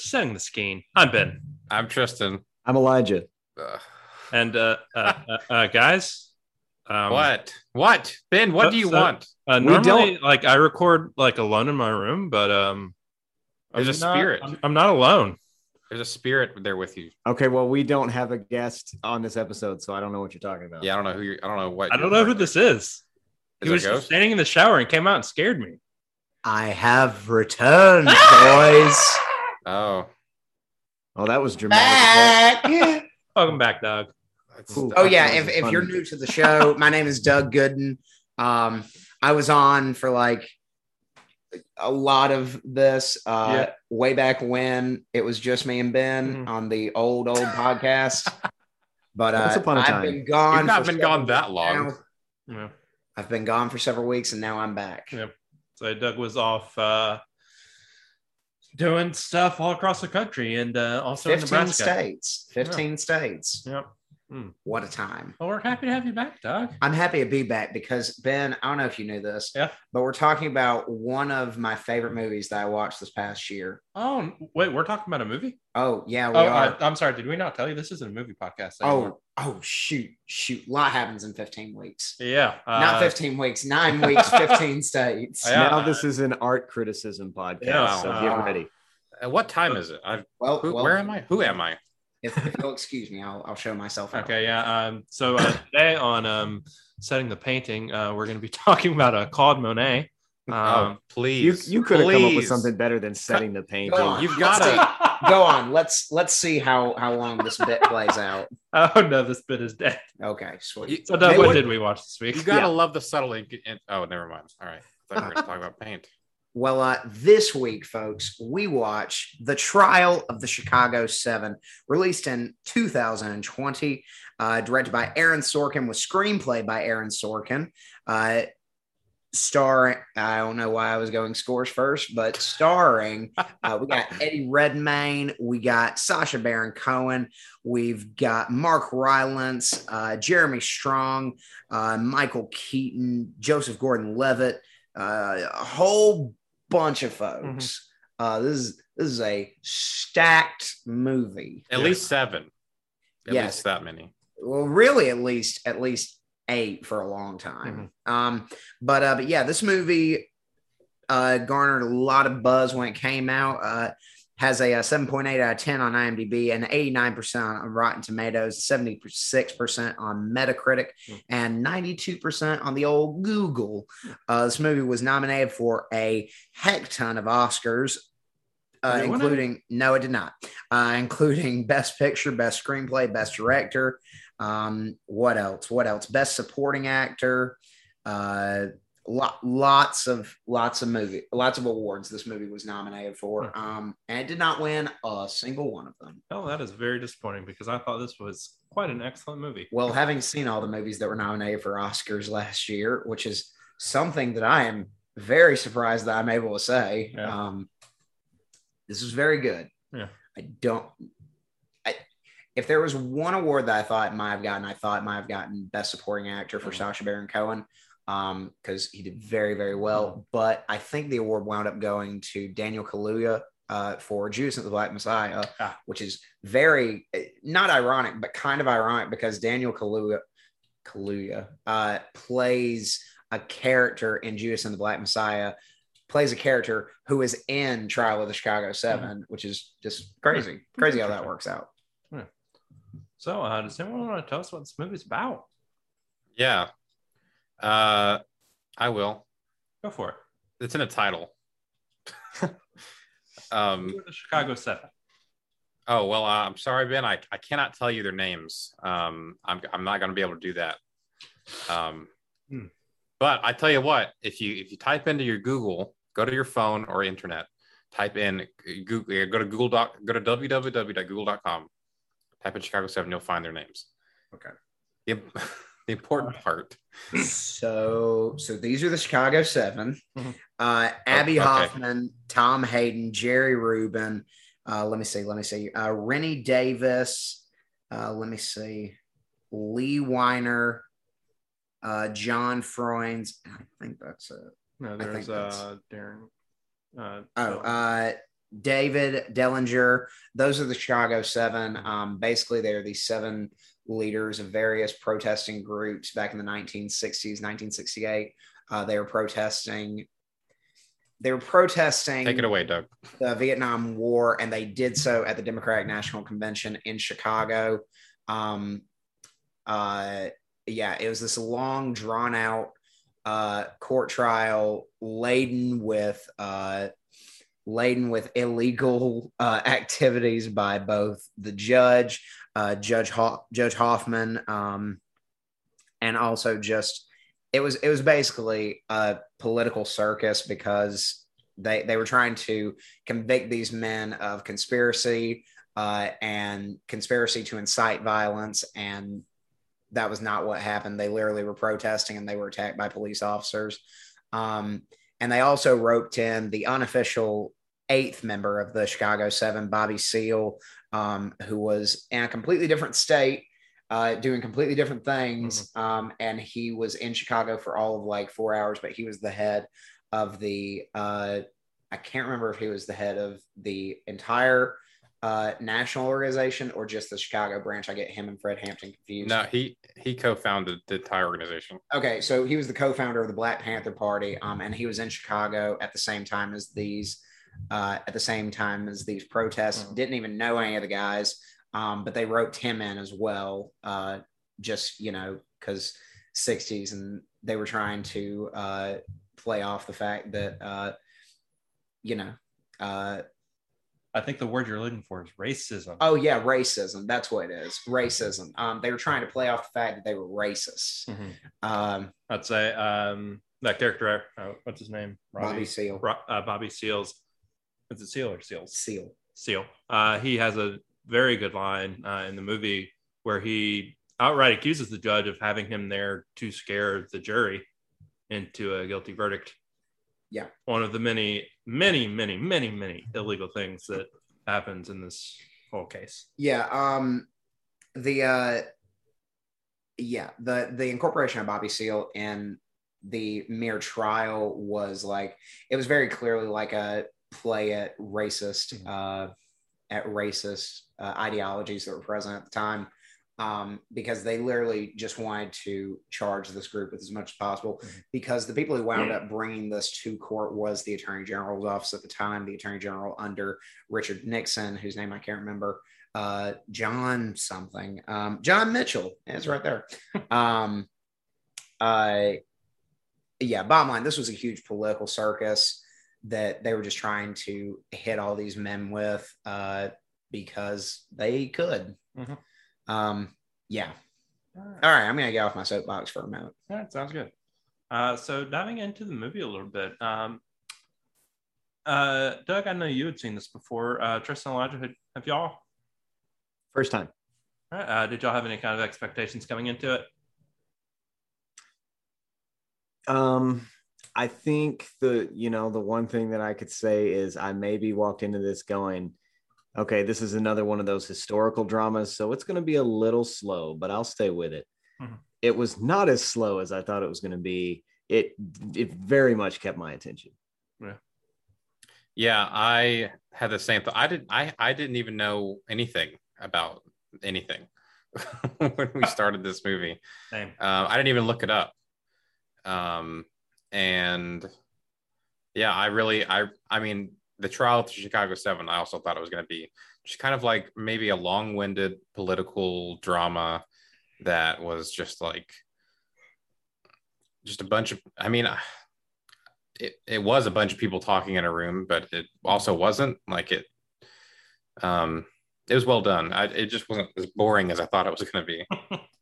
Hello and welcome to Setting the Skeen. I'm Ben. I'm Tristan. I'm Elijah. Ugh. And uh, uh, uh, uh guys, um, what? What? Ben, what so- do you so- want? Uh, We normally, like I record like alone in my room, but um, There's I'm a not- spirit. I'm, I'm not alone. There's a spirit there with you. Okay, well, we don't have a guest on this episode, so I don't know what you're talking about. Yeah, I don't know who you're. I don't know what. I don't know who referring this is. He Is it was just standing in the shower and came out and scared me. I have returned, boys. To. Oh, Oh, that was dramatic. Back. Welcome back, Doug. that's- Cool. Oh yeah, if, if you're new to the show, my name is Doug Gooden. Um, I was on for like a lot of this uh Yeah. way back when it was just me and Ben Mhm. on the old old podcast. But uh, Once upon a I've been gone. You've not for been gone that long. Yeah. I've been gone for several weeks, and now I'm back. Yeah. So Doug was off uh, doing stuff all across the country and uh, also in Fifteen Nebraska. states. Fifteen states. Yep. What a time! Well, we're happy to have you back, Doug. I'm happy to be back because Ben, I don't know if you knew this, Yeah. but we're talking about one of my favorite movies that I watched this past year. Oh, wait, we're talking about a movie? Oh yeah, we Oh, are. I, I'm sorry. Did we not tell you this isn't a movie podcast? anymore? oh, oh shoot, shoot! A lot happens in 15 weeks. yeah. Uh, Not 15 weeks, nine weeks, 15 states. Yeah. now this is an art criticism podcast, Yeah. so Uh, get ready. Uh, what time is it? I, Well, who, well, where am I? Who am I? If, if you'll excuse me, I'll, I'll show myself. out. Okay. Yeah. Um, so uh, today on um, setting the painting, uh, we're going to be talking about uh, Claude Monet. Um, oh, You please. you could have come up with something better than setting the painting. Go. You've got to Go on. Let's let's see how how long this bit plays out. oh no, this bit is dead. Okay, sweet. So Doug, what what- did we watch this week? you gotta Yeah. love the subtle. ink- in- oh, never mind. All right. I thought we were gonna talk about paint. Well, uh, this week, folks, we watch The Trial of the Chicago Seven, released in 2020, uh, directed by Aaron Sorkin, with screenplay by Aaron Sorkin. Uh, starring, I don't know why I was going scores first, but starring, uh, we got Eddie Redmayne, we got Sacha Baron Cohen, we've got Mark Rylance, uh, Jeremy Strong, uh, Michael Keaton, Joseph Gordon Levitt, uh, a whole bunch of folks. Uh, this is this is a stacked movie. At Yeah. least seven. At Yes. least that many. Well, really, at least at least eight for a long time. Um, but uh, but yeah, this movie uh, garnered a lot of buzz when it came out. Uh, has a, uh 7.8 out of 10 on IMDb and 89% on Rotten Tomatoes, 76% on Metacritic, Mm. and 92% on the old Google. Uh, this movie was nominated for a heck ton of Oscars, uh, it including, no, it did not, uh, including Best Picture, Best Screenplay, Best Director. Um, what else? What else? Best Supporting Actor. Lot, lots of lots of movie, lots of awards. This movie was nominated for, um, and it did not win a single one of them. Oh, that is very disappointing because I thought this was quite an excellent movie. Well, having seen all the movies that were nominated for Oscars last year, which is something that I am very surprised that I'm able to say, Yeah. um, this is very good. Yeah. I don't. I, if there was one award that I thought it might have gotten, I thought it might have gotten Best Supporting Actor for Mhm. Sacha Baron Cohen because he did very, very well. But I think the award wound up going to Daniel Kaluuya uh, for Judas and the Black Messiah, Ah. which is very not ironic, but kind of ironic because Daniel Kaluuya, Kaluuya uh, plays a character in Judas and the Black Messiah, plays a character who is in Trial of the Chicago 7 which is just crazy, crazy how that works out. So, uh, does anyone want to tell us what this movie's about? Yeah. Uh, I will. Go for it. It's in a title. um. The Chicago Seven. Oh well, uh, I'm sorry, Ben. I, I cannot tell you their names. Um, I'm I'm not going to be able to do that. Um, Hmm. but I tell you what, if you if you type into your Google, go to your phone or internet, type in Google, go to Google doc, go to www.google.com, type in Chicago Seven, you'll find their names. Okay. The, the important part. So, so these are the Chicago 7 Mhm. Uh, Abbie Oh, okay. Hoffman, Tom Hayden, Jerry Rubin. Uh, let me see. Let me see. Uh, Rennie Davis. Uh, let me see. Lee Weiner. Uh, John Froines. I think that's it. No, there's that's- uh, Darren. Uh, Oh, uh, David Dellinger. Those are the Chicago Seven. Um, basically, they are these seven leaders of various protesting groups back in the 1960s, 1968. Uh, they were protesting. They were protesting Take it away, Doug. the Vietnam War, and they did so at the Democratic National Convention in Chicago. Um, uh, yeah, it was this long, drawn out uh, court trial laden with uh, laden with illegal uh, activities by both the judge, uh, Judge Ho- Judge Hoffman, um, and also just it was it was basically a political circus because they they were trying to convict these men of conspiracy uh, and conspiracy to incite violence and that was not what happened. They literally were protesting and they were attacked by police officers. Um, and they also roped in the unofficial eighth member of the chicago seven bobby seale um, who was in a completely different state uh, doing completely different things um, and he was in chicago for all of like four hours but he was the head of the uh, I can't remember if he was the head of the entire uh, national organization or just the Chicago branch. I get him and Fred Hampton confused. No, he he co-founded the entire organization. Okay, so he was the co-founder of the Black Panther Party, um, and he was in Chicago at the same time as these, uh, at the same time as these protests. Mhm. Didn't even know any of the guys, um, but they roped him in as well, uh, just you know, because '60s, and they were trying to uh, play off the fact that, uh, you know, uh, I think the word you're looking for is racism. oh yeah, racism. That's what it is, racism. Um, they were trying to play off the fact that they were racist. Mhm. Um, I'd say um, that character. Uh, what's his name? Bobby Seale, Ro- uh, Bobby Seals. Is it Seal or Seals? Seal. Seal. Uh, he has a very good line uh, in the movie where he outright accuses the judge of having him there to scare the jury into a guilty verdict. Yeah. One of the many, many, many, many, many illegal things that happens in this whole case. Yeah. Um, the uh, yeah the the incorporation of Bobby Seale in the mere trial was like it was very clearly like a play at racist uh, at racist uh, ideologies that were present at the time. Um, because they literally just wanted to charge this group with as much as possible. Mhm. Because the people who wound up bringing this to court was the Attorney General's office at the time, the Attorney General under Richard Nixon, whose name I can't remember, uh, John something, um, John Mitchell is right there. um, uh, yeah, bottom line, this was a huge political circus that they were just trying to hit all these men with uh, because they could. Mhm. Um, yeah. All right. All right, I'm gonna get off my soapbox for a minute. That sounds good. Uh, so diving into the movie a little bit, um, uh, Doug, I know you had seen this before. Uh, Tristan Elijah, had, have y'all? First time. all right, Uh, did y'all have any kind of expectations coming into it? Um, I think the you know the one thing that I could say is I maybe walked into this going, okay, this is another one of those historical dramas, so it's going to be a little slow, but I'll stay with it. Mhm. It was not as slow as I thought it was going to be. It it very much kept my attention. Yeah, Yeah, I had the same thought. I didn't. I I didn't even know anything about anything when we started this movie. Same. Um, I didn't even look it up. Um, and yeah, I really, I, I mean, the trial to Chicago Seven. I also thought it was going to be just kind of like maybe a long-winded political drama that was just like just a bunch of. I mean, it it was a bunch of people talking in a room, but it also wasn't like it. Um, it was well done. I, it just wasn't as boring as I thought it was going to be.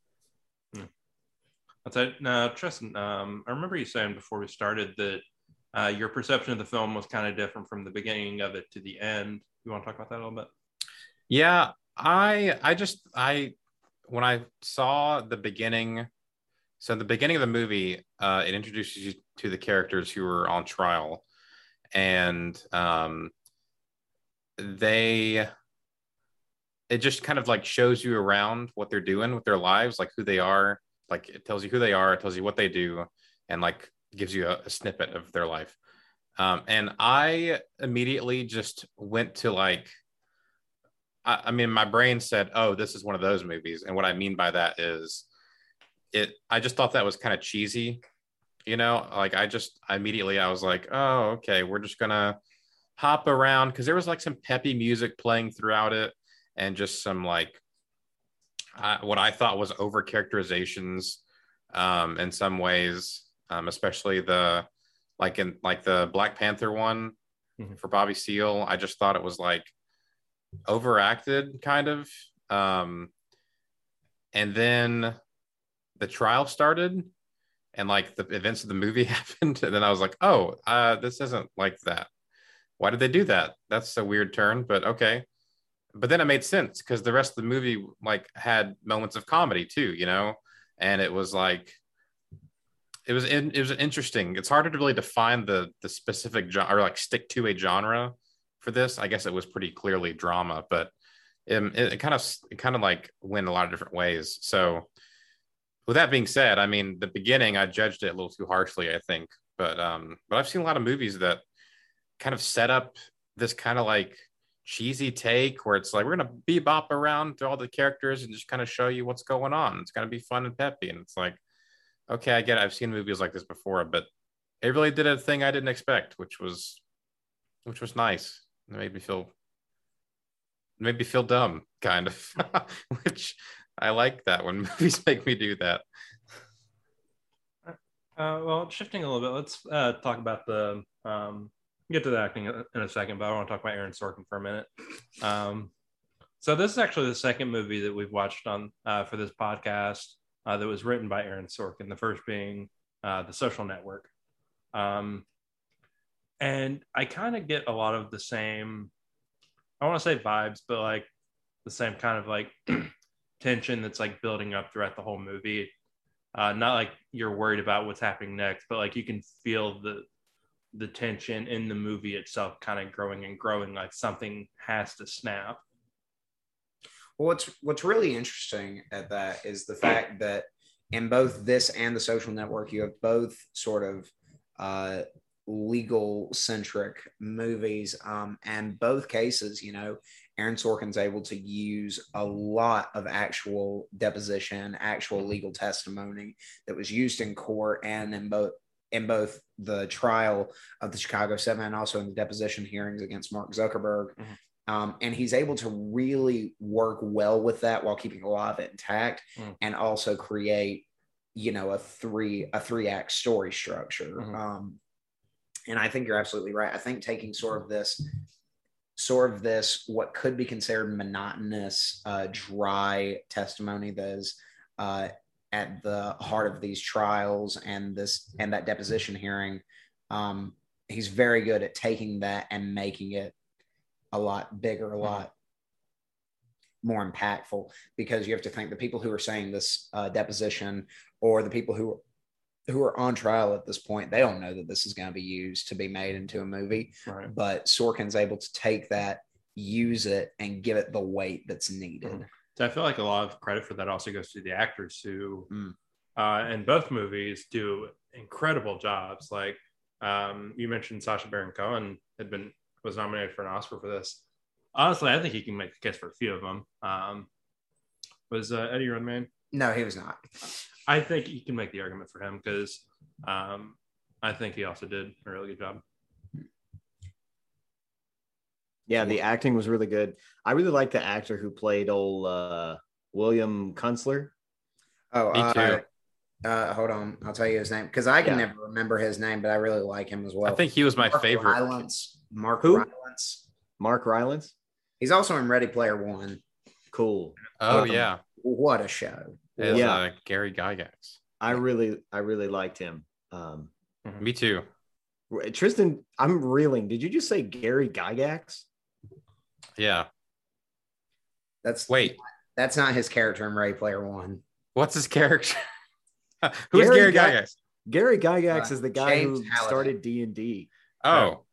I'd now, Tristan, um, I remember you saying before we started that uh, your perception of the film was kind of different from the beginning of it to the end. You want to talk about that a little bit? Yeah, I I just I when I saw the beginning, so the beginning of the movie, uh, it introduces you to the characters who were on trial, and um, they it just kind of like shows you around what they're doing with their lives, like who they are. Like it tells you who they are, it tells you what they do, and like gives you a, a snippet of their life. Um, and I immediately just went to like, I, I mean, my brain said, "Oh, this is one of those movies," and what I mean by that is, it. I just thought that was kind of cheesy, you know. Like I just immediately I was like, "Oh, okay, we're just gonna hop around," because there was like some peppy music playing throughout it, and just some like, uh, what I thought was over characterizations, um, in some ways, um, especially the like in like the Black Panther one Mhm. for Bobby Seale. I just thought it was like overacted, kind of. Um, and then the trial started, and like the events of the movie happened, and then I was like, oh, uh, this isn't like that. Why did they do that? That's a weird turn, but okay. But then it made sense because the rest of the movie like had moments of comedy too, you know, and it was like it was in, it was interesting. It's harder to really define the the specific genre or like stick to a genre for this. I guess it was pretty clearly drama, but it, it kind of it kind of like went a lot of different ways. So with that being said, I mean the beginning I judged it a little too harshly, I think. But um, but I've seen a lot of movies that kind of set up this kind of like cheesy take where it's like we're gonna bebop around to all the characters and just kind of show you what's going on. It's gonna be fun and peppy, and it's like okay, I get it. I've seen movies like this before, but it really did a thing I didn't expect, which was which was nice. It made me feel made me feel dumb, kind of. which I like that when movies make me do that. Uh, well, shifting a little bit, let's uh, talk about the um, get to the acting in a second, but I want to talk about Aaron Sorkin for a minute. Um, so this is actually the second movie that we've watched on uh, for this podcast uh, that was written by Aaron Sorkin. The first being uh, The Social Network, um, and I kind of get a lot of the same. I want to say vibes, but like the same kind of like tension that's like building up throughout the whole movie. Uh, not like you're worried about what's happening next, but like you can feel the the tension in the movie itself kind of growing and growing, like something has to snap. Well, what's what's really interesting at that is the fact that in both this and the social network, you have both sort of uh, legal centric movies. Um, and both cases, you know, Aaron Sorkin's able to use a lot of actual deposition, actual legal testimony that was used in court and in both in both the trial of the Chicago Seven and also in the deposition hearings against Mark Zuckerberg. Mhm. Um, and he's able to really work well with that while keeping a lot of it intact Mm. and also create, you know, a three a three act story structure. Mhm. Um, and I think you're absolutely right. I think taking sort of this sort of this what could be considered monotonous, uh, dry testimony that is uh, at the heart of these trials and this and that deposition hearing. Um, he's very good at taking that and making it a lot bigger, a lot more impactful because you have to think the people who are saying this uh, deposition or the people who who are on trial at this point they don't know that this is going to be used to be made into a movie Right. but sorkin's able to take that use it and give it the weight that's needed Mhm. So I feel like a lot of credit for that also goes to the actors who, Mm. uh, in both movies, do incredible jobs. Like um, you mentioned, Sacha Baron Cohen had been was nominated for an Oscar for this. Honestly, I think he can make the case for a few of them. Um, was uh, Eddie Redmayne? no he was not I think you can make the argument for him because um, I think he also did a really good job. Yeah, the acting was really good. I really like the actor who played old uh, William Kunstler. oh Me uh, too. uh, hold on i'll tell you his name because i can Yeah. never remember his name but i really like him as well I think he was my Mark favorite. Rylance. mark Who? Rylance. Mark Rylance. he's also in ready player one Cool. Oh Um, yeah, what a show as Yeah. uh, Gary Gygax. I really, I really liked him. Um, Me too. Tristan, I'm reeling. Did you just say Gary Gygax? Yeah. that's Wait, that's not his character in ready player one what's his character? Who's Gary Gary Gy- Gygax? Gary Gygax Uh, is the guy James who Halliday. started D and D. Oh,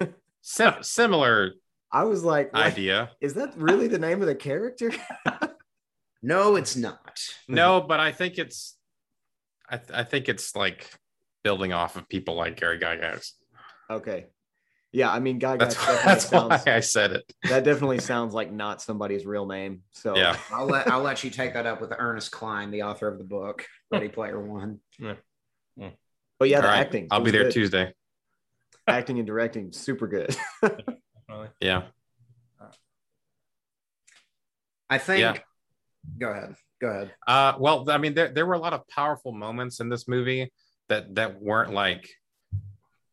Sim- similar I was like, what? idea. is that really the name of the character? no it's not No, but I think it's, I, th- I think it's like building off of people like Gary Gygax. Okay. Yeah, I mean, Guy That's, definitely that's why I said it. that definitely sounds like not somebody's real name. So Yeah. I'll let I'll let you take that up with Ernest Cline, the author of the book Ready Player One. yeah but yeah, All the right. acting. I'll be there good. Tuesday. Acting and directing, super good. Yeah. I think. Yeah. Go ahead. Go ahead. Uh, well, I mean, there there were a lot of powerful moments in this movie that that weren't like,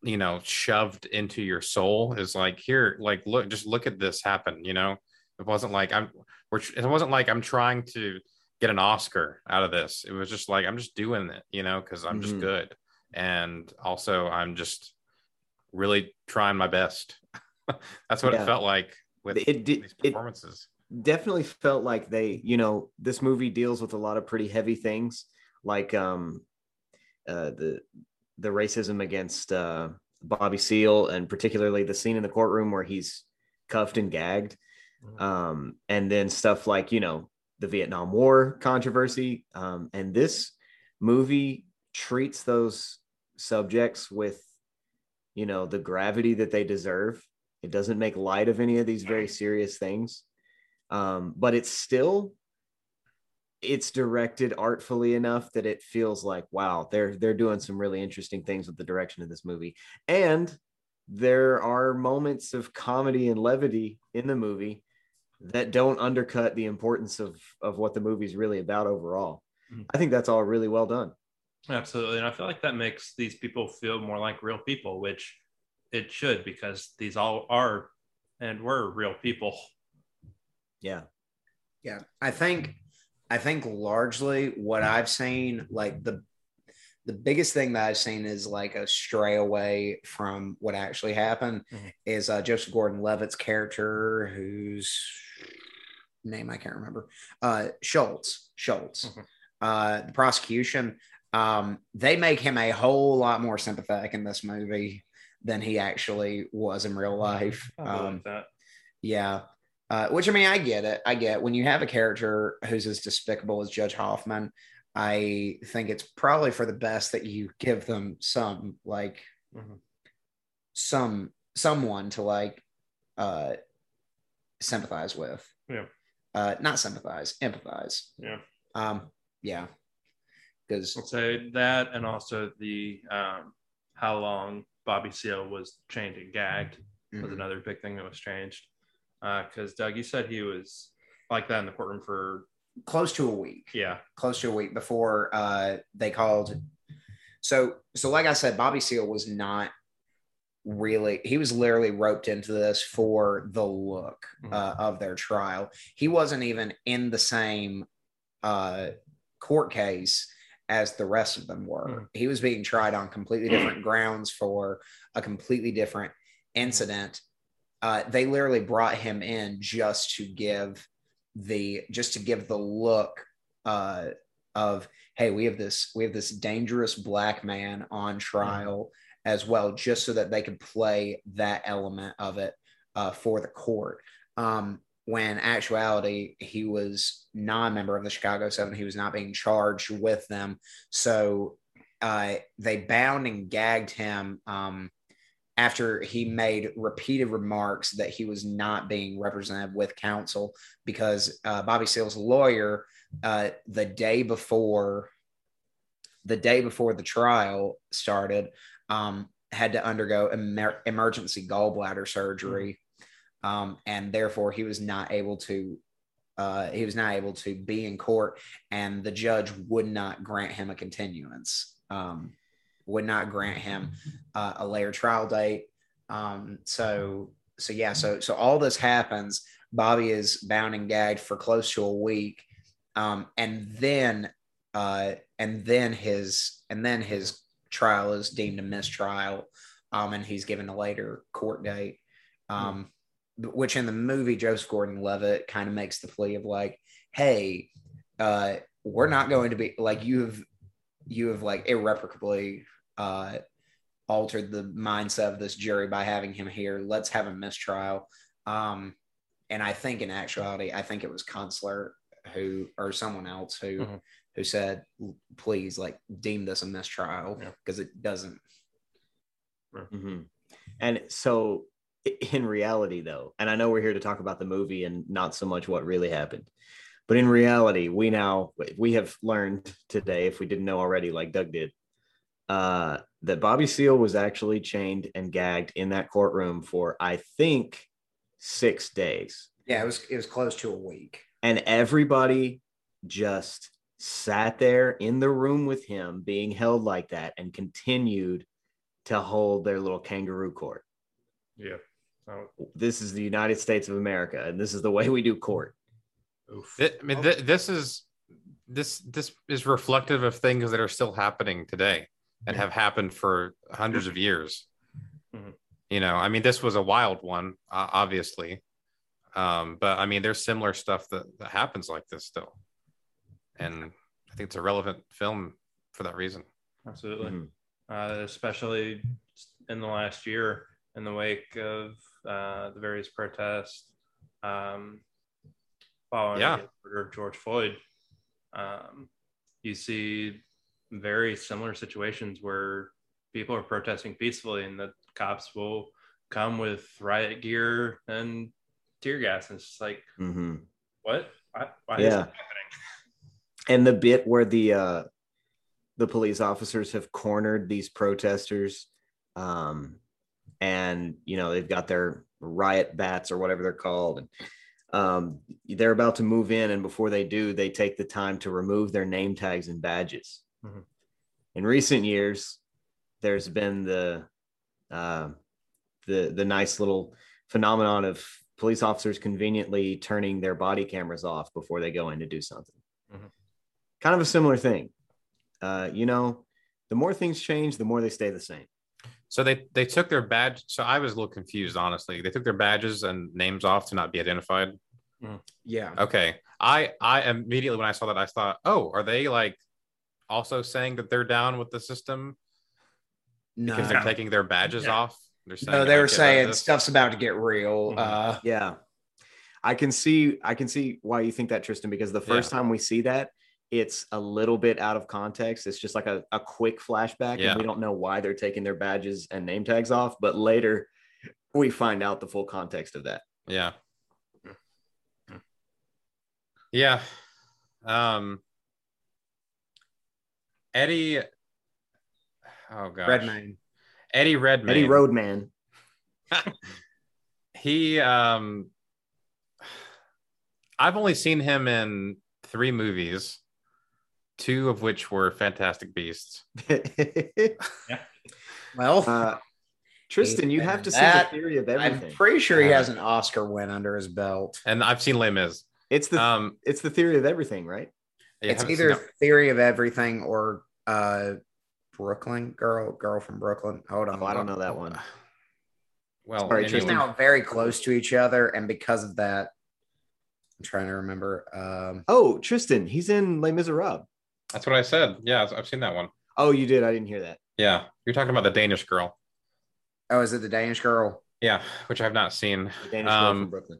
you know, shoved into your soul. Is like here, like look, just look at this happen. You know, it wasn't like I'm. We're, it wasn't like I'm trying to get an Oscar out of this. It was just like I'm just doing it. You know, because I'm just Mhm. good, and also I'm just really trying my best. That's what Yeah. it felt like with It did- these performances. definitely felt like they you know this movie deals with a lot of pretty heavy things like um uh the the racism against uh bobby seale and particularly the scene in the courtroom where he's cuffed and gagged. Mhm. um and then stuff like you know the vietnam war controversy. Um and this movie treats those subjects with you know the gravity that they deserve. It doesn't make light of any of these very serious things. Um, but it's still it's directed artfully enough that it feels like wow they're they're doing some really interesting things with the direction of this movie and there are moments of comedy and levity in the movie that don't undercut the importance of of what the movie's really about overall Mhm. i think that's all really well done Absolutely. And I feel like that makes these people feel more like real people, which it should because these all are and were real people. yeah Yeah, I think I think largely what I've seen, like the the biggest thing that I've seen is like a stray away from what actually happened Mhm. is uh, Joseph Gordon-Levitt's character, whose name I can't remember, uh, Schultz. Schultz. Mhm. Uh, the prosecution, um, they make him a whole lot more sympathetic in this movie than he actually was in real life. I Um, yeah. Uh, which I mean, I get it. I get when you have a character who's as despicable as Judge Hoffman, I think it's probably for the best that you give them some like Mhm. some someone to like uh sympathize with. Yeah. Uh not sympathize, empathize. Yeah. Um, yeah. Because I'll say that and also the um, how long Bobby Seale was chained and gagged was Mhm. another big thing that was changed. Because Doug, you said he was like that in the courtroom for close to a week. yeah, close to a week before uh, they called. So, so like I said, Bobby Seale was not really. He was literally roped into this for the look uh, of their trial. He wasn't even in the same uh, court case as the rest of them were. Mhm. He was being tried on completely different grounds for a completely different incident. Uh, they literally brought him in just to give the just to give the look uh, of hey we have this we have this dangerous black man on trial as well just so that they could play that element of it uh, for the court. Um, when actuality he was not a member of the chicago seven. He was not being charged with them. So uh, they bound and gagged him um, after he made repeated remarks that he was not being represented with counsel because uh, Bobby Seale's lawyer, uh, the day before, the day before the trial started, um, had to undergo emer- emergency gallbladder surgery, um, and therefore he was not able to. Uh, he was not able to be in court, and the judge would not grant him a continuance. Um, would not grant him uh, a later trial date. Um, so, so yeah, so so all this happens. Bobby is bound and gagged for close to a week, um, and then uh, and then his and then his trial is deemed a mistrial, um, and he's given a later court date. Um, which in the movie Joseph Gordon-Levitt kind of makes the plea of like, hey, uh, we're not going to be like you've you have like irreparably uh, altered the mindset of this jury by having him here. Let's have a mistrial. Um, and I think in actuality, I think it was Kunstler who or someone else who Mhm. who said, please like deem this a mistrial Yeah. because it doesn't. Mhm. And so, in reality, though, and I know we're here to talk about the movie and not so much what really happened, but in reality, we now we have learned today, if we didn't know already, like Doug did, uh, that Bobby Seale was actually chained and gagged in that courtroom for I think six days, Yeah, it was it was close to a week. and everybody just sat there in the room with him, being held like that, and continued to hold their little kangaroo court. Yeah. This is the United States of America, and this is the way we do court. oof. Thi- I mean, thi- this is this this is reflective of things that are still happening today and have happened for hundreds of years. Mhm. You know, I mean, this was a wild one, uh, obviously, um, but I mean, there's similar stuff that, that happens like this still, and I think it's a relevant film for that reason. Absolutely. Mhm. uh, especially in the last year in the wake of uh, the various protests um, following Yeah. the murder of George Floyd. Um, you see very similar situations where people are protesting peacefully and the cops will come with riot gear and tear gas. And it's just like, Mhm. what? Why, why is Yeah. that happening? And the bit where the uh, the police officers have cornered these protesters, um, and you know they've got their riot bats or whatever they're called, and um, they're about to move in, and before they do, they take the time to remove their name tags and badges. Mhm. In recent years, there's been the uh, the the nice little phenomenon of police officers conveniently turning their body cameras off before they go in to do something. Mhm. Kind of a similar thing. Uh, you know, the more things change, the more they stay the same. So they they took their badge. So I was a little confused, honestly. They took their badges and names off to not be identified. Yeah. Okay. I I immediately when I saw that I thought, oh, are they like also saying that they're down with the system No. because they're taking their badges Yeah. off? They're saying No, they were get out of saying stuff's about to get real. Mhm. Uh, Yeah. I can see I can see why you think that, Tristan, because the first time we see that, it's a little bit out of context. It's just like a, a quick flashback, Yeah. and we don't know why they're taking their badges and name tags off, but later we find out the full context of that. Yeah. Yeah. Um Eddie Oh god. Redmayne. Eddie Redman. Eddie Roadman. he um I've only seen him in 3 movies, two of which were Fantastic Beasts. Well, uh, Tristan, you have to see That- the theory of everything. I'm pretty sure he Uh, has an Oscar win under his belt. And I've seen Les Mis. It's the Um it's the theory of everything, right? I it's either that- Theory of Everything or uh, Brooklyn Girl, Girl from Brooklyn. Hold on. Oh, I don't know that one. well, Sorry, anyway. They're now very close to each other, and because of that, I'm trying to remember. Um, Oh, Tristan, he's in Les Miserables. that's what I said. Yeah, I've seen that one. Oh, you did. I didn't hear that. Yeah, you're talking about the Danish girl. oh, is it the Danish Girl? Yeah, which I've not seen. The Danish girl Um, from Brooklyn.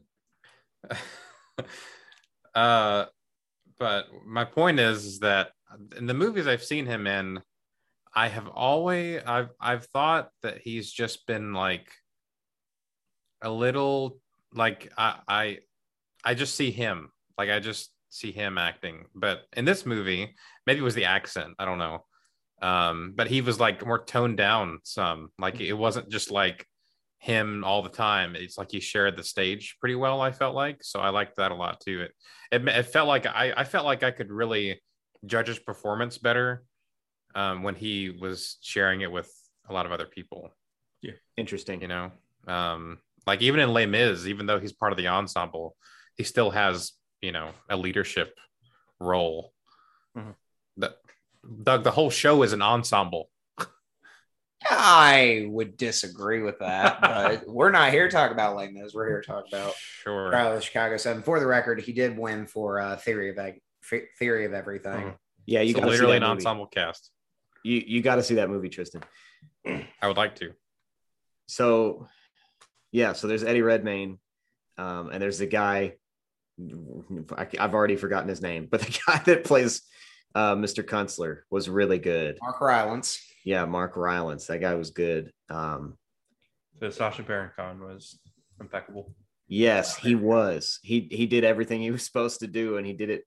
uh, but my point is, is that in the movies I've seen him in, I have always I've I've thought that he's just been like a little like I I I just see him like I just see him acting. But in this movie, maybe it was the accent. I don't know. Um, but he was like more toned down some. Like it wasn't just like him all the time. It's like he shared the stage pretty well. I felt like so I liked that a lot too. It it, it felt like I I felt like I could really judge his performance better um, when he was sharing it with a lot of other people. Yeah, Interesting. You know, um, like even in Les Mis, even though he's part of the ensemble, he still has you know a leadership role. Mhm. The, the the whole show is an ensemble. I would disagree with that, but we're not here to talk about Les Mis. We're here to talk about Sure. Trial of the Chicago Seven. For the record, he did win for uh, Theory of Eg- F- Theory of Everything. Mhm. Yeah, you So got to see literally that an movie. ensemble cast. You you got to see that movie, Tristan. I would like to. So, yeah, so there's Eddie Redmayne, um, and there's the guy. I, I've already forgotten his name, but the guy that plays uh, Mr. Kunstler was really good. Mark Rylance. Yeah, Mark Rylance. That guy was good. Um, But Sacha Baron Cohen was impeccable. Yes, he was. He he did everything he was supposed to do, and he did it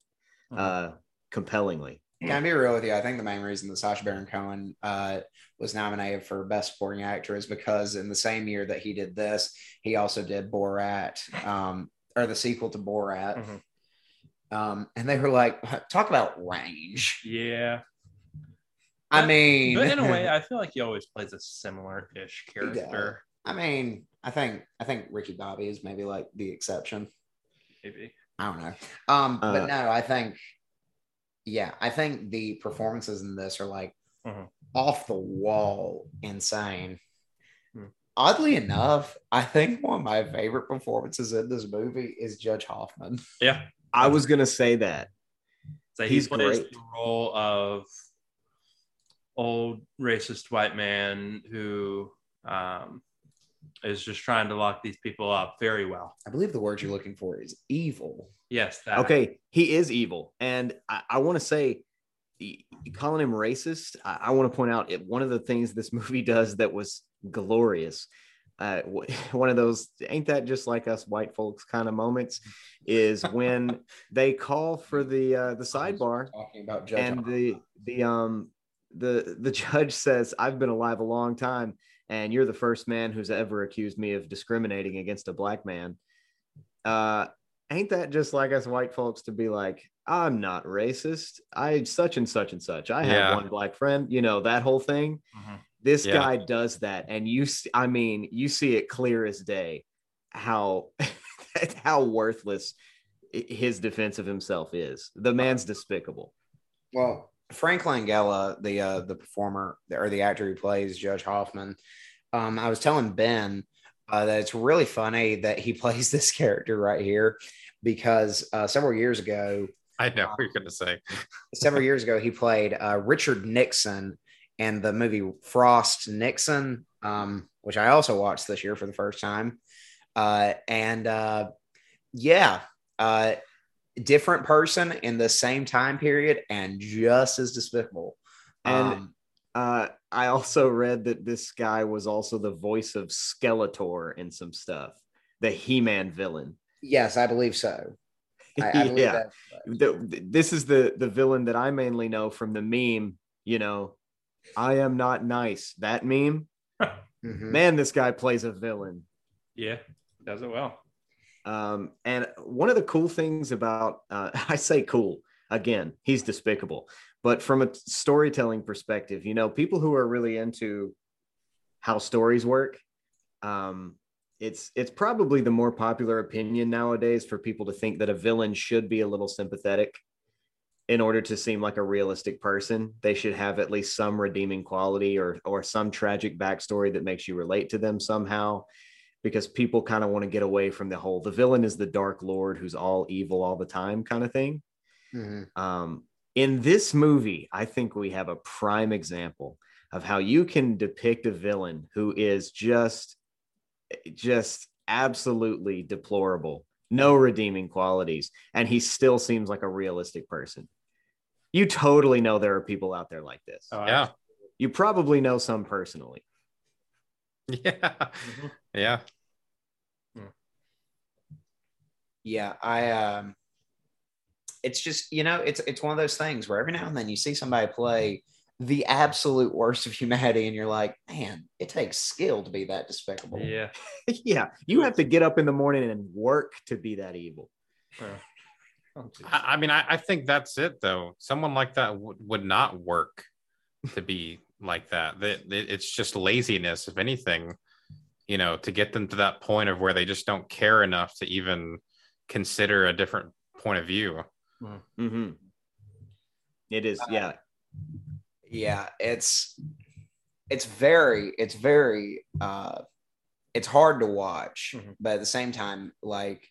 Mhm. uh, compellingly. Can I be real with you? I think the main reason that Sacha Baron Cohen uh, was nominated for Best Supporting Actor is because in the same year that he did this, he also did Borat, um, or the sequel to Borat. Mhm. Um, and they were like, talk about range. yeah. I mean, But in a way, I feel like he always plays a similar-ish character. I mean, I think I think Ricky Bobby is maybe like the exception. Maybe. I don't know. Um, Uh, but no, I think, yeah, I think the performances in this are like Mhm. off the wall insane. Hmm. Oddly enough, I think one of my favorite performances in this movie is Judge Hoffman. Yeah. I was gonna say that. So he He's plays great. the role of old racist white man who um, is just trying to lock these people up very well. I believe the word you're looking for is evil. Yes. That. Okay, he is evil, and I, I want to say, calling him racist. I, I want to point out it, one of the things this movie does that was glorious. Uh, one of those ain't that just like us white folks kind of moments is when they call for the uh, the sidebar Talking about Judge and Hoffman. the the um the the judge says i've been alive a long time and you're the first man who's ever accused me of discriminating against a black man uh ain't that just like us white folks to be like i'm not racist i such and such and such i have Yeah. one black friend you know that whole thing Mhm. this Yeah. guy does that and you see, i mean you see it clear as day how how worthless his defense of himself is the man's despicable Well, Frank Langella, the uh, the performer or the actor who plays Judge Hoffman, um, I was telling Ben uh, that it's really funny that he plays this character right here because uh, several years ago, I know what you're going to say. several years ago, he played uh, Richard Nixon in the movie Frost Nixon, um, which I also watched this year for the first time. Uh, and uh, yeah, uh, different person in the same time period and just as despicable. And- Um, Uh, I also read that this guy was also the voice of Skeletor in some stuff, the He-Man villain. yes, I believe so. I, I believe yeah, that. The- this is the the villain that I mainly know from the meme. You know, I am not nice. That meme, Mhm. man. This guy plays a villain. Yeah. Does it well. Um, and one of the cool things about, uh, I say cool again, he's despicable, but from a storytelling perspective, you know, people who are really into how stories work, um, it's it's probably the more popular opinion nowadays for people to think that a villain should be a little sympathetic in order to seem like a realistic person. They should have at least some redeeming quality or or some tragic backstory that makes you relate to them somehow because people kind of want to get away from the whole the villain is the dark lord who's all evil all the time kind of thing. Mhm. Um, in this movie, I think we have a prime example of how you can depict a villain who is just just absolutely deplorable, no redeeming qualities, and he still seems like a realistic person. You totally know there are people out there like this. Oh, Yeah. You probably know some personally. Yeah. Mhm. Yeah. Yeah, I um it's just, you know, it's it's one of those things where every now and then you see somebody play the absolute worst of humanity and you're like, man, it takes skill to be that despicable. Yeah. yeah, you have to get up in the morning and work to be that evil. Yeah. Oh. I, I mean, I, I think that's it, though. Someone like that w- would not work to be like that. That it, it's just laziness, if anything, you know, to get them to that point of where they just don't care enough to even consider a different point of view. Mm-hmm. It is, yeah. yeah it's it's very it's very uh it's hard to watch Mhm. but at the same time like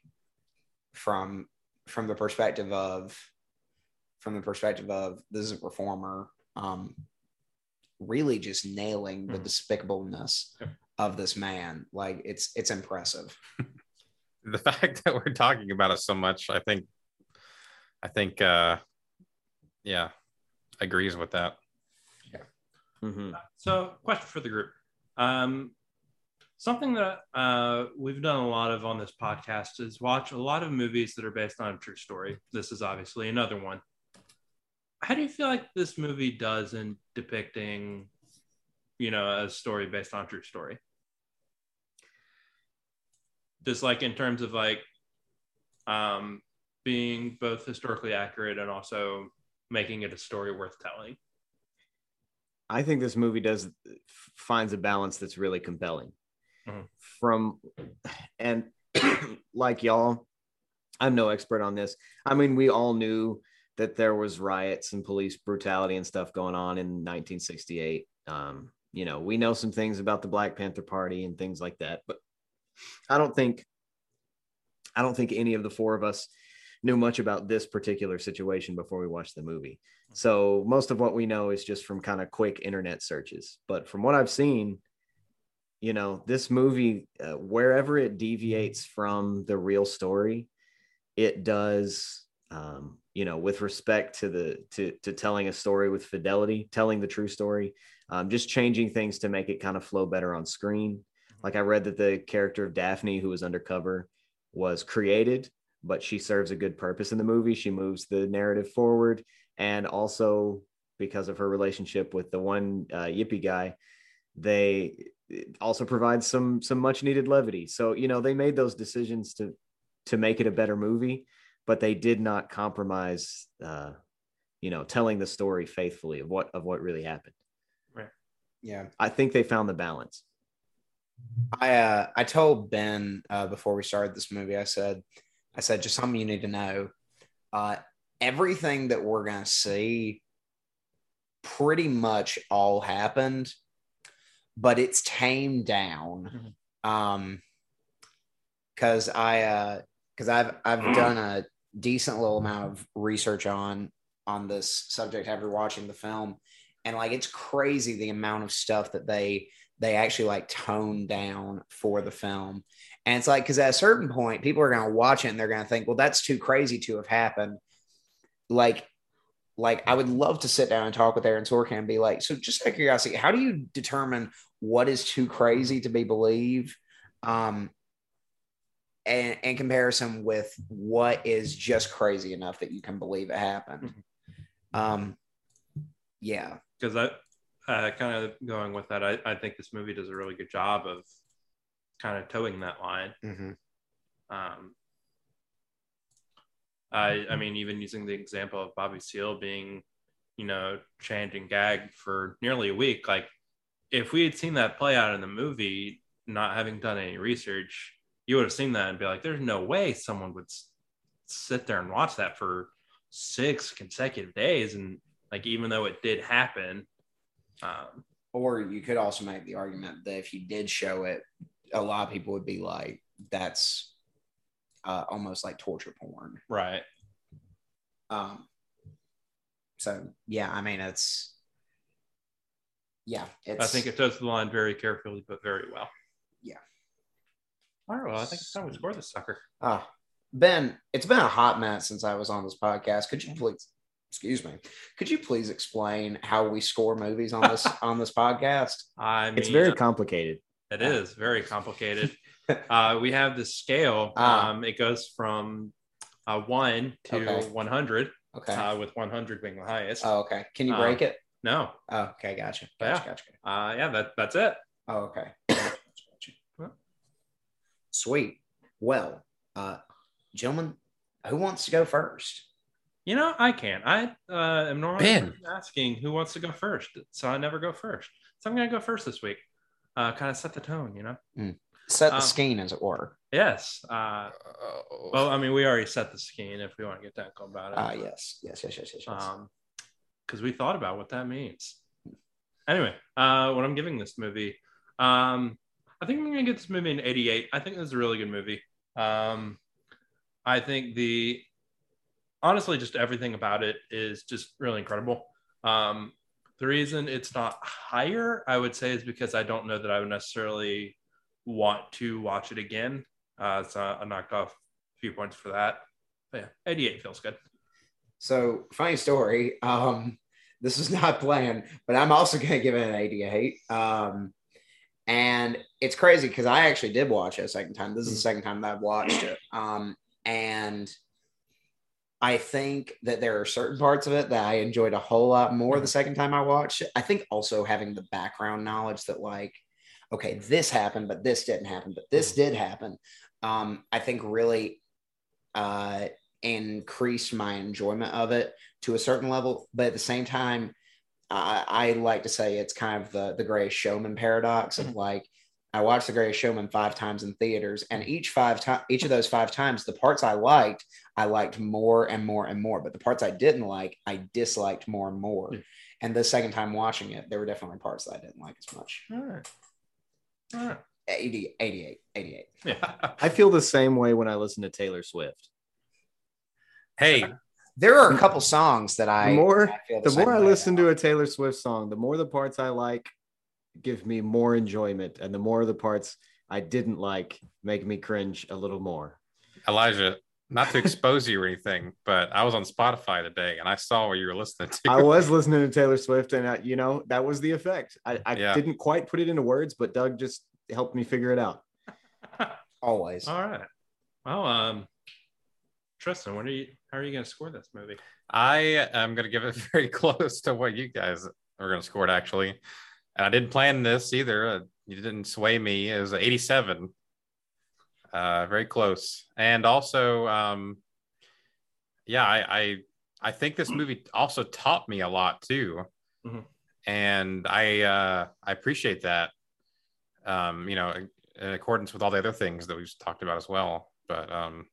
from from the perspective of from the perspective of this is a performer um really just nailing the Mhm. despicableness Yep. Of this man like it's it's impressive The fact that we're talking about it so much, I think, I think, uh, yeah, agrees with that. Mm-hmm. So, question for the group: um, something that uh, we've done a lot of on this podcast is watch a lot of movies that are based on a true story. This is obviously another one. How do you feel like this movie does in depicting, you know, a story based on a true story? Just like in terms of like um, being both historically accurate and also making it a story worth telling. I think this movie does finds a balance that's really compelling. Mhm. From and like y'all, I'm no expert on this. I mean, we all knew that there was riots and police brutality and stuff going on in 1968. Um, you know, we know some things about the Black Panther Party and things like that, but I don't think I don't think any of the four of us knew much about this particular situation before we watched the movie. So most of what we know is just from kind of quick internet searches. But from what I've seen, you know, this movie, uh, wherever it deviates from the real story, it does, um, you know, with respect to the to to telling a story with fidelity, telling the true story, um, just changing things to make it kind of flow better on screen. Like I read that the character of Daphne, who was undercover, was created, but she serves a good purpose in the movie. She moves the narrative forward, and also because of her relationship with the one uh, yippie guy, they also provide some some much needed levity. So you know they made those decisions to to make it a better movie, but they did not compromise. Uh, you know, telling the story faithfully of what of what really happened. Right. Yeah. I think they found the balance. I uh, I told Ben uh, before we started this movie. I said, I said just something you need to know. Uh, everything that we're gonna see, pretty much all happened, but it's tamed down. Um, because I uh, because I've I've done a decent little amount of research on on this subject after watching the film, and like it's crazy the amount of stuff that they they actually like tone down for the film. And it's like, because at a certain point, people are going to watch it and they're going to think, well, that's too crazy to have happened. Like, like I would love to sit down and talk with Aaron Sorkin and be like, so just out of curiosity, how do you determine what is too crazy to be believed? Um, and in comparison with what is just crazy enough that you can believe it happened. Um, yeah. because I uh, kind of going with that, I, I think this movie does a really good job of kind of toeing that line. Mm-hmm. Um, I I mean, even using the example of Bobby Seale being, you know, chained and gagged for nearly a week, like if we had seen that play out in the movie, not having done any research, you would have seen that and be like, "There's no way someone would s- sit there and watch that for six consecutive days." And like, even though it did happen, um, Or you could also make the argument that if you did show it, a lot of people would be like, that's uh, almost like torture porn. right? Um, so yeah, I mean, it's yeah, it's. I think it does the line very carefully, but very well. Yeah. All right. Well, I think it's time we score this sucker. Ah, Ben, it's been a hot minute since I was on this podcast. Could you please, excuse me, could you please explain how we score movies on this on this podcast? I mean, It's very complicated. It is very complicated. uh, we have this scale. Ah. Um, it goes from uh, one to Okay. 100, Okay. uh, with 100 being the highest. oh, okay. Can you uh, break it? no, Oh, okay. Gotcha. yeah. Gotcha. Gotcha. uh, yeah, that that's it. Oh, okay. Gotcha, gotcha. Sweet. Well, uh, gentlemen, who wants to go first? You know, I can't. I uh, am normally Ben. asking who wants to go first, so I never go first. So I'm gonna go first this week. Uh, kind of set the tone, you know. Set the Um, skein, as it were. Yes. Uh, Oh. well, I mean, we already set the scheme if we want to get technical about it. Ah, yes, yes, yes, yes, yes, yes. um because we thought about what that means anyway uh what i'm giving this movie um i think i'm gonna get this movie in 88 i think this is a really good movie um i think the honestly just everything about it is just really incredible um the reason it's not higher i would say is because i don't know that i would necessarily want to watch it again uh so i knocked off a few points for that but yeah 88 feels good So, funny story. Um, this is not planned, but I'm also going to give it an 88. Um, and it's crazy because I actually did watch it a second time. This is the Mhm. second time that I've watched it. Um, and I think that there are certain parts of it that I enjoyed a whole lot more the second time I watched it. I think also having the background knowledge that, like, okay, this happened, but this didn't happen, but this did happen. Um, I think really uh, increased my enjoyment of it to a certain level. But at the same time, I, I like to say it's kind of the the greatest showman paradox of Mhm. like I watched the greatest showman five times in theaters, and each five time each of those five times, the parts I liked, I liked more and more and more. But the parts I didn't like, I disliked more and more. Yeah. And the second time watching it, there were definitely parts that I didn't like as much. All right. All right. 80, 88, 88. Yeah. I feel the same way when I listen to Taylor Swift. hey, There are a couple songs that I The more I feel the same more I listen about. to a Taylor Swift song, the more the parts I like give me more enjoyment, and the more the parts I didn't like make me cringe a little more. Elijah, not to expose you or anything, but I was on Spotify today and I saw what you were listening to. I was listening to Taylor Swift, and I, you know that was the effect. I, I Yeah. didn't quite put it into words, but Doug just helped me figure it out. always. All right. Well, um, Tristan, what are you? How are you going to score this movie? I am going to give it very close to what you guys are going to score it, actually. And I didn't plan this either. Uh, you didn't sway me. It was 87. Uh, very close. And also, um, yeah, I, I I think this movie also taught me a lot too. Mhm. And I uh, I appreciate that. Um, you know, in, in accordance with all the other things that we've talked about as well. But um,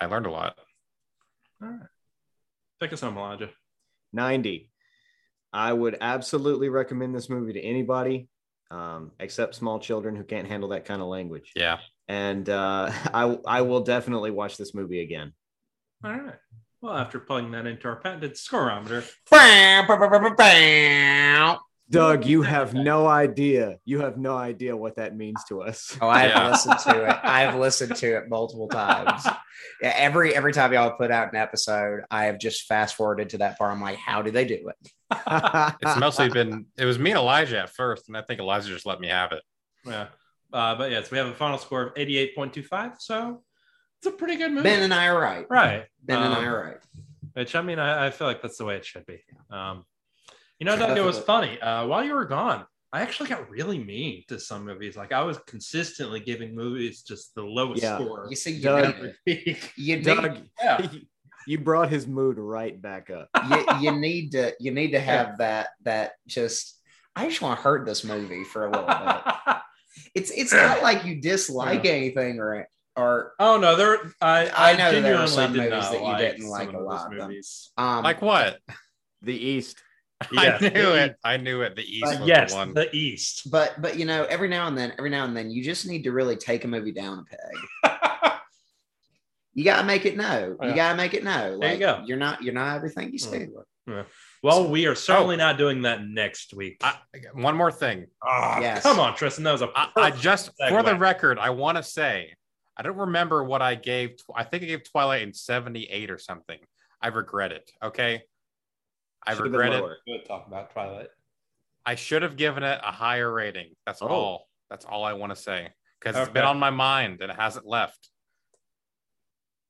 I learned a lot. All right. Take us home, Elijah. 90. I would absolutely recommend this movie to anybody um, except small children who can't handle that kind of language. Yeah. And uh, I, I will definitely watch this movie again. All right. Well, after plugging that into our patented scoreometer, Doug, you have no idea. You have no idea what that means to us. Oh, I've Yeah. listened to it. I've listened to it multiple times. Yeah, every every time y'all put out an episode, I have just fast forwarded to that part. I'm like, how do they do it? It's mostly been it was me and Elijah at first, and I think Elijah just let me have it. yeah. Uh, but yes, we have a final score of 88.25. So it's a pretty good movie. Ben and I are right. right. Ben and I Um, are right. Which I mean, I, I feel like that's the way it should be. Um, you know, Doug, it was funny. Uh, while you were gone, I actually got really mean to some movies. Like I was consistently giving movies just the lowest Yeah. score You see, you Doug- need, you need, Doug, Yeah. you brought his mood right back up. you, you need to you need to have that that just. I just want to hurt this movie for a little bit. It's it's not like you dislike anything or or oh no, there. I I know that there are some did movies not that you like didn't like a those lot of them. um Like what? The East. Yes, I knew the it. I knew it. The East But was yes, the one. the East. but but you know every now and then every now and then you just need to really take a movie down a peg you gotta make it know Yeah. you gotta make it know There you go. You're not you're not everything you say well, we are certainly not doing that next week. I, one more thing. Ah, Yes. Come on, Tristan. That was a I, I perfect just for the record, I want to say I don't remember what I gave. I think I gave Twilight in seventy eight or something. I regret it. Okay, I Should've regret it. Good talk about Twilight. I should have given it a higher rating. That's Oh. all. That's all I want to say because it's been on my mind and it hasn't left.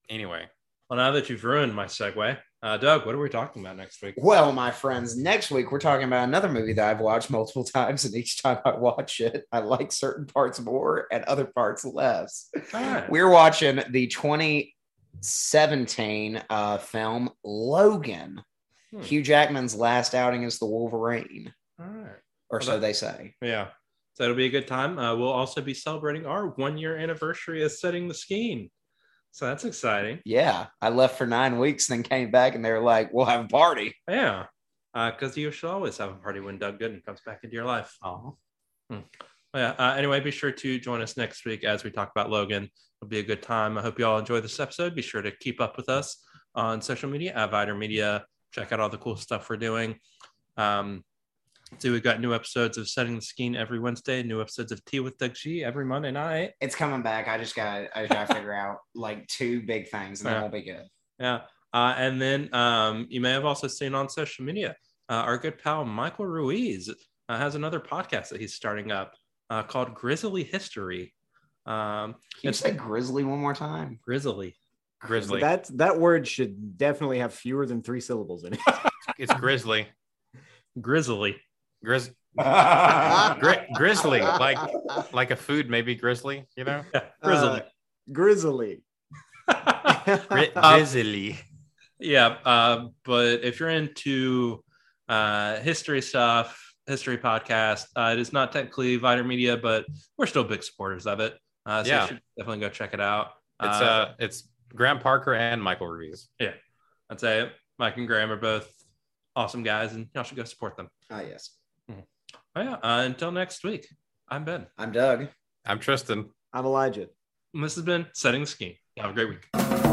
Anyway, Well, now that you've ruined my segue, uh, Doug, what are we talking about next week? well my friends next week we're talking about another movie that i've watched multiple times and each time i watch it i like certain parts more and other parts less right. we're watching the 2017 uh, film logan Hmm. hugh jackman's last outing as the wolverine All right. or Well, so that- they say Yeah. So it'll be a good time. Uh, we'll also be celebrating our one year anniversary of setting the Scheme. So that's exciting. Yeah, I left for nine weeks, then came back, and they were like, "We'll have a party." Yeah. Because you should always have a party when Doug Gooden comes back into your life. Oh, Well, yeah. Uh, anyway, be sure to join us next week as we talk about Logan. It'll be a good time. I hope you all enjoy this episode. Be sure to keep up with us on social media at Vider Media. Check out all the cool stuff we're doing. Um, so we've got new episodes of Setting the Scheme every Wednesday, new episodes of Tea with Doug G every Monday night. it's coming back. I just got, I just got to figure out like two big things, and Yeah. that won't be good. Yeah. Uh, and then um, you may have also seen on social media, uh, our good pal Michael Ruiz uh, has another podcast that he's starting up. uh, called Grizzly History. Um, Can you say grizzly one more time? Grizzly. Grizzly. That that word should definitely have fewer than three syllables in it. it's grizzly. Grizzly. Grizz gri- grizzly, like like a food, maybe grizzly. You know, Yeah, Grizzly. Uh, grizzly. Gri- Uh, grizzly. yeah, uh, but if you're into uh, history stuff, history podcast, uh, it is not technically Viter Media, but we're still big supporters of it. Uh, so Yeah. you should definitely go check it out. It's uh, it's Graham Parker and Michael Ruiz. Yeah, I'd say Mike and Graham are both awesome guys, and y'all should go support them. Ah, yes. Oh yeah. Uh, until next week, I'm Ben. I'm Doug. I'm Tristan. I'm Elijah. And this has been Setting the Scheme. Have a great week.